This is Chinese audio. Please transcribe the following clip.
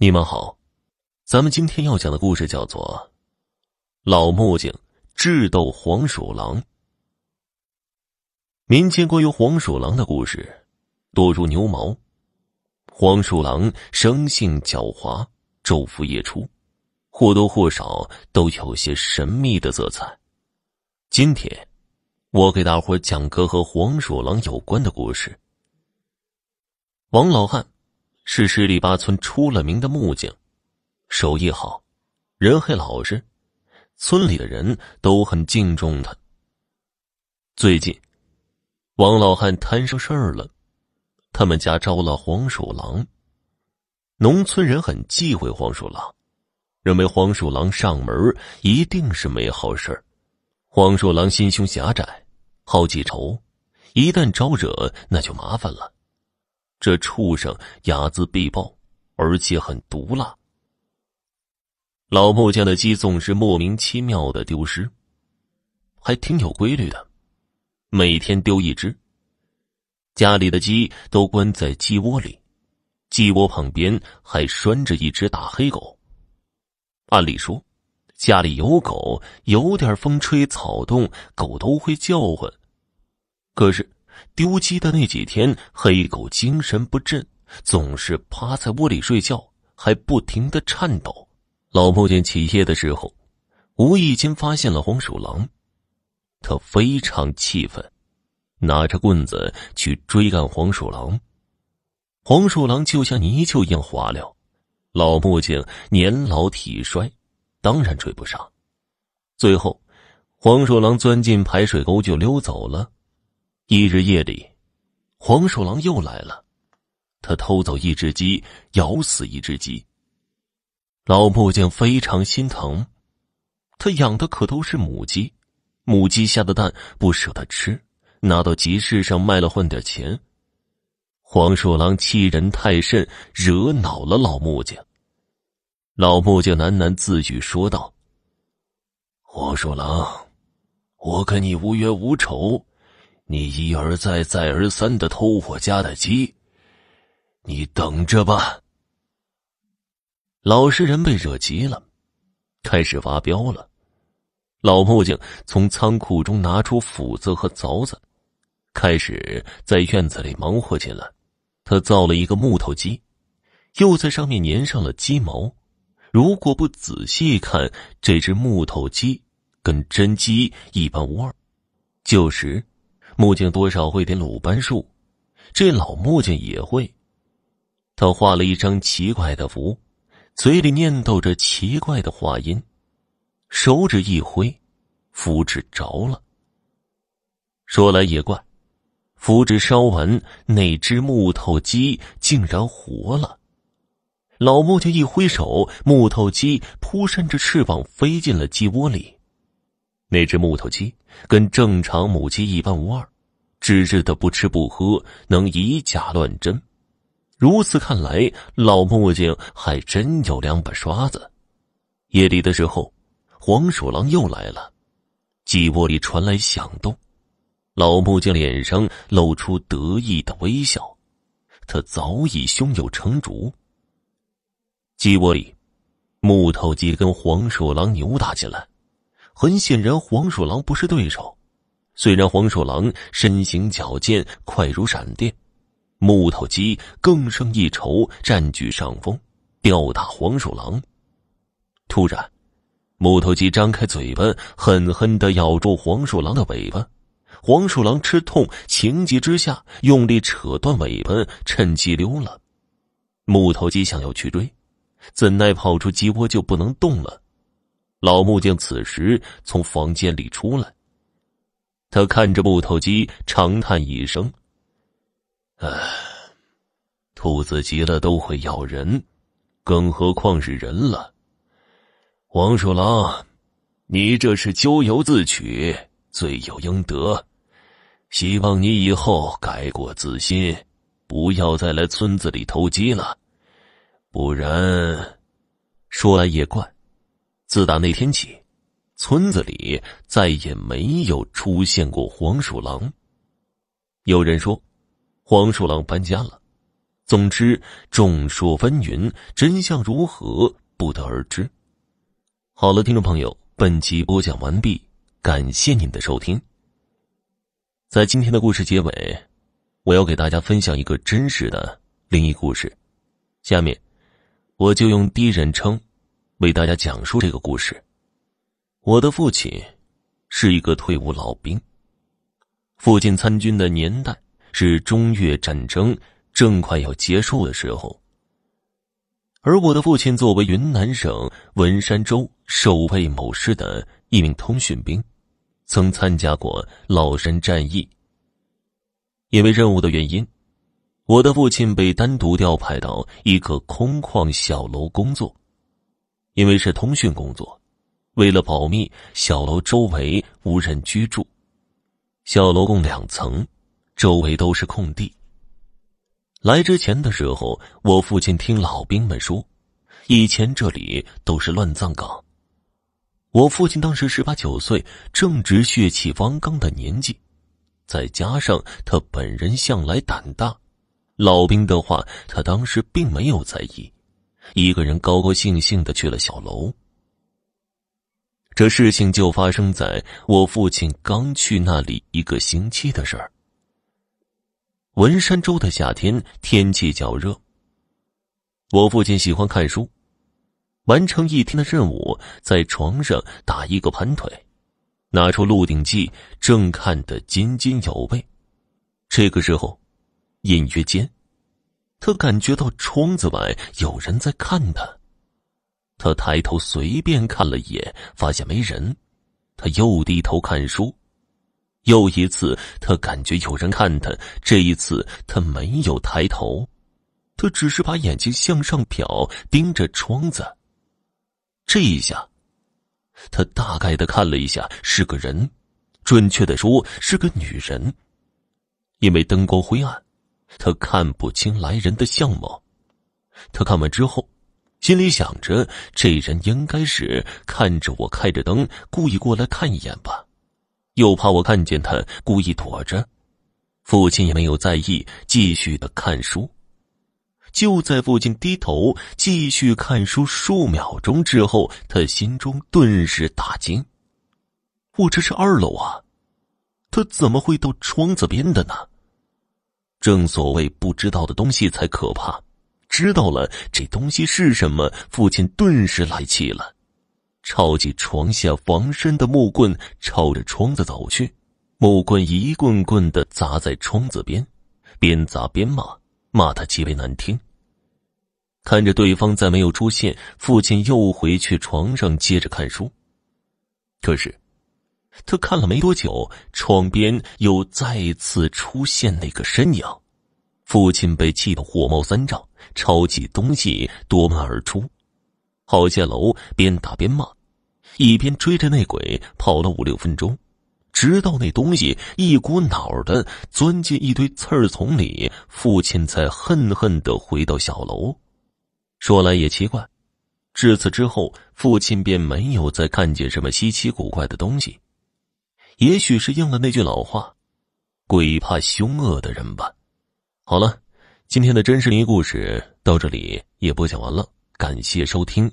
你们好，咱们今天要讲的故事叫做《老木匠智斗黄鼠狼》。民间关于黄鼠狼的故事多如牛毛。黄鼠狼生性狡猾，昼伏夜出，或多或少都有些神秘的色彩。今天，我给大伙讲个和黄鼠狼有关的故事。王老汉。是十里八村出了名的木匠，手艺好，人还老实，村里的人都很敬重他。最近，王老汉摊上事儿了，他们家招了黄鼠狼。农村人很忌讳黄鼠狼，认为黄鼠狼上门一定是没好事黄鼠狼心胸狭窄，好记仇，一旦招惹，那就麻烦了。这畜生睚眦必报，而且很毒辣。老木匠的鸡总是莫名其妙的丢失，还挺有规律的，每天丢一只。家里的鸡都关在鸡窝里，鸡窝旁边还拴着一只大黑狗。按理说，家里有狗，有点风吹草动，狗都会叫唤。可是。丢鸡的那几天，黑狗精神不振，总是趴在窝里睡觉，还不停的颤抖。老木匠起夜的时候，无意间发现了黄鼠狼，他非常气愤，拿着棍子去追赶黄鼠狼。黄鼠狼就像泥鳅一样滑溜，老木匠年老体衰，当然追不上。最后，黄鼠狼钻进排水沟就溜走了。一日夜里，黄鼠狼又来了，他偷走一只鸡，咬死一只鸡。老木匠非常心疼，他养的可都是母鸡，母鸡下的蛋不舍得吃，拿到集市上卖了换点钱。黄鼠狼欺人太甚，惹恼了老木匠。老木匠喃喃自语说道：“黄鼠狼，我跟你无冤无仇。”你一而再、再而三的偷我家的鸡，你等着吧。老实人被惹急了，开始发飙了。老木匠从仓库中拿出斧子和凿子，开始在院子里忙活起来。他造了一个木头鸡，又在上面粘上了鸡毛。如果不仔细看，这只木头鸡跟真鸡一般无二，就是。木匠多少会点鲁班术，这老木匠也会。他画了一张奇怪的符，嘴里念叨着奇怪的话音，手指一挥，符纸着了。说来也怪，符纸烧完，那只木头鸡竟然活了。老木匠一挥手，木头鸡扑扇着翅膀飞进了鸡窝里。那只木头鸡跟正常母鸡一般无二，只是它不吃不喝，能以假乱真。如此看来，老木匠还真有两把刷子。夜里的时候，黄鼠狼又来了，鸡窝里传来响动。老木匠脸上露出得意的微笑，他早已胸有成竹。鸡窝里，木头鸡跟黄鼠狼扭打起来。很显然，黄鼠狼不是对手。虽然黄鼠狼身形矫健，快如闪电，木头鸡更胜一筹，占据上风，吊打黄鼠狼。突然，木头鸡张开嘴巴，狠狠的咬住黄鼠狼的尾巴。黄鼠狼吃痛，情急之下用力扯断尾巴，趁机溜了。木头鸡想要去追，怎奈跑出鸡窝就不能动了。老木匠此时从房间里出来，他看着木头鸡，长叹一声：“唉，兔子急了都会咬人，更何况是人了。黄鼠狼，你这是咎由自取，罪有应得。希望你以后改过自新，不要再来村子里偷鸡了，不然……说来也怪。”自打那天起，村子里再也没有出现过黄鼠狼。有人说，黄鼠狼搬家了，总之，众说纷纭，真相如何不得而知。好了，听众朋友，本集播讲完毕，感谢您的收听。在今天的故事结尾，我要给大家分享一个真实的灵异故事。下面，我就用第一人称为大家讲述这个故事。我的父亲是一个退伍老兵，父亲参军的年代是中越战争。正快要结束的时候，而我的父亲作为云南省文山州守卫某师的一名通讯兵，曾参加过老山战役。因为任务的原因，我的父亲被单独调派到一个空旷小楼工作。因为是通讯工作，为了保密，小楼周围无人居住。小楼共两层，周围都是空地。来之前的时候，我父亲听老兵们说，以前这里都是乱葬岗。我父亲当时十八九岁，正值血气方刚的年纪，再加上他本人向来胆大，老兵的话他当时并没有在意，一个人高高兴兴的去了小楼。这事情就发生在我父亲刚去那里一个星期的事儿。文山州的夏天天气较热。我父亲喜欢看书，完成一天的任务，在床上打一个盘腿，拿出《鹿鼎记》，正看得津津有味。这个时候，隐约间，他感觉到窗子外有人在看他。他抬头随便看了一眼，发现没人，他又低头看书。又一次，他感觉有人看他。这一次，他没有抬头，他只是把眼睛向上瞟，盯着窗子。这一下，他大概的看了一下，是个人，准确的说是个女人。因为灯光灰暗，他看不清来人的相貌。他看完之后，心里想着：这人应该是看着我开着灯，故意过来看一眼吧。又怕我看见他，故意躲着。父亲也没有在意，继续的看书。就在父亲低头继续看书数秒钟之后，他心中顿时大惊：“我这是二楼啊，他怎么会到窗子边的呢？”正所谓不知道的东西才可怕，知道了这东西是什么，父亲顿时来气了。抄起床下防身的木棍，朝着窗子走去。木棍一棍棍的砸在窗子边，边砸边骂，骂他极为难听。看着对方再没有出现，父亲又回去床上接着看书。可是，他看了没多久，窗边又再次出现那个身影。父亲被气得火冒三丈，抄起东西夺门而出，跑下楼，边打边骂。一边追着那鬼跑了五六分钟，直到那东西一股脑的钻进一堆刺儿丛里，父亲才恨恨的回到小楼。说来也奇怪，至此之后，父亲便没有再看见什么稀奇古怪的东西。也许是应了那句老话：“鬼怕凶恶的人吧。”好了，今天的真实灵异故事到这里也播讲完了，感谢收听。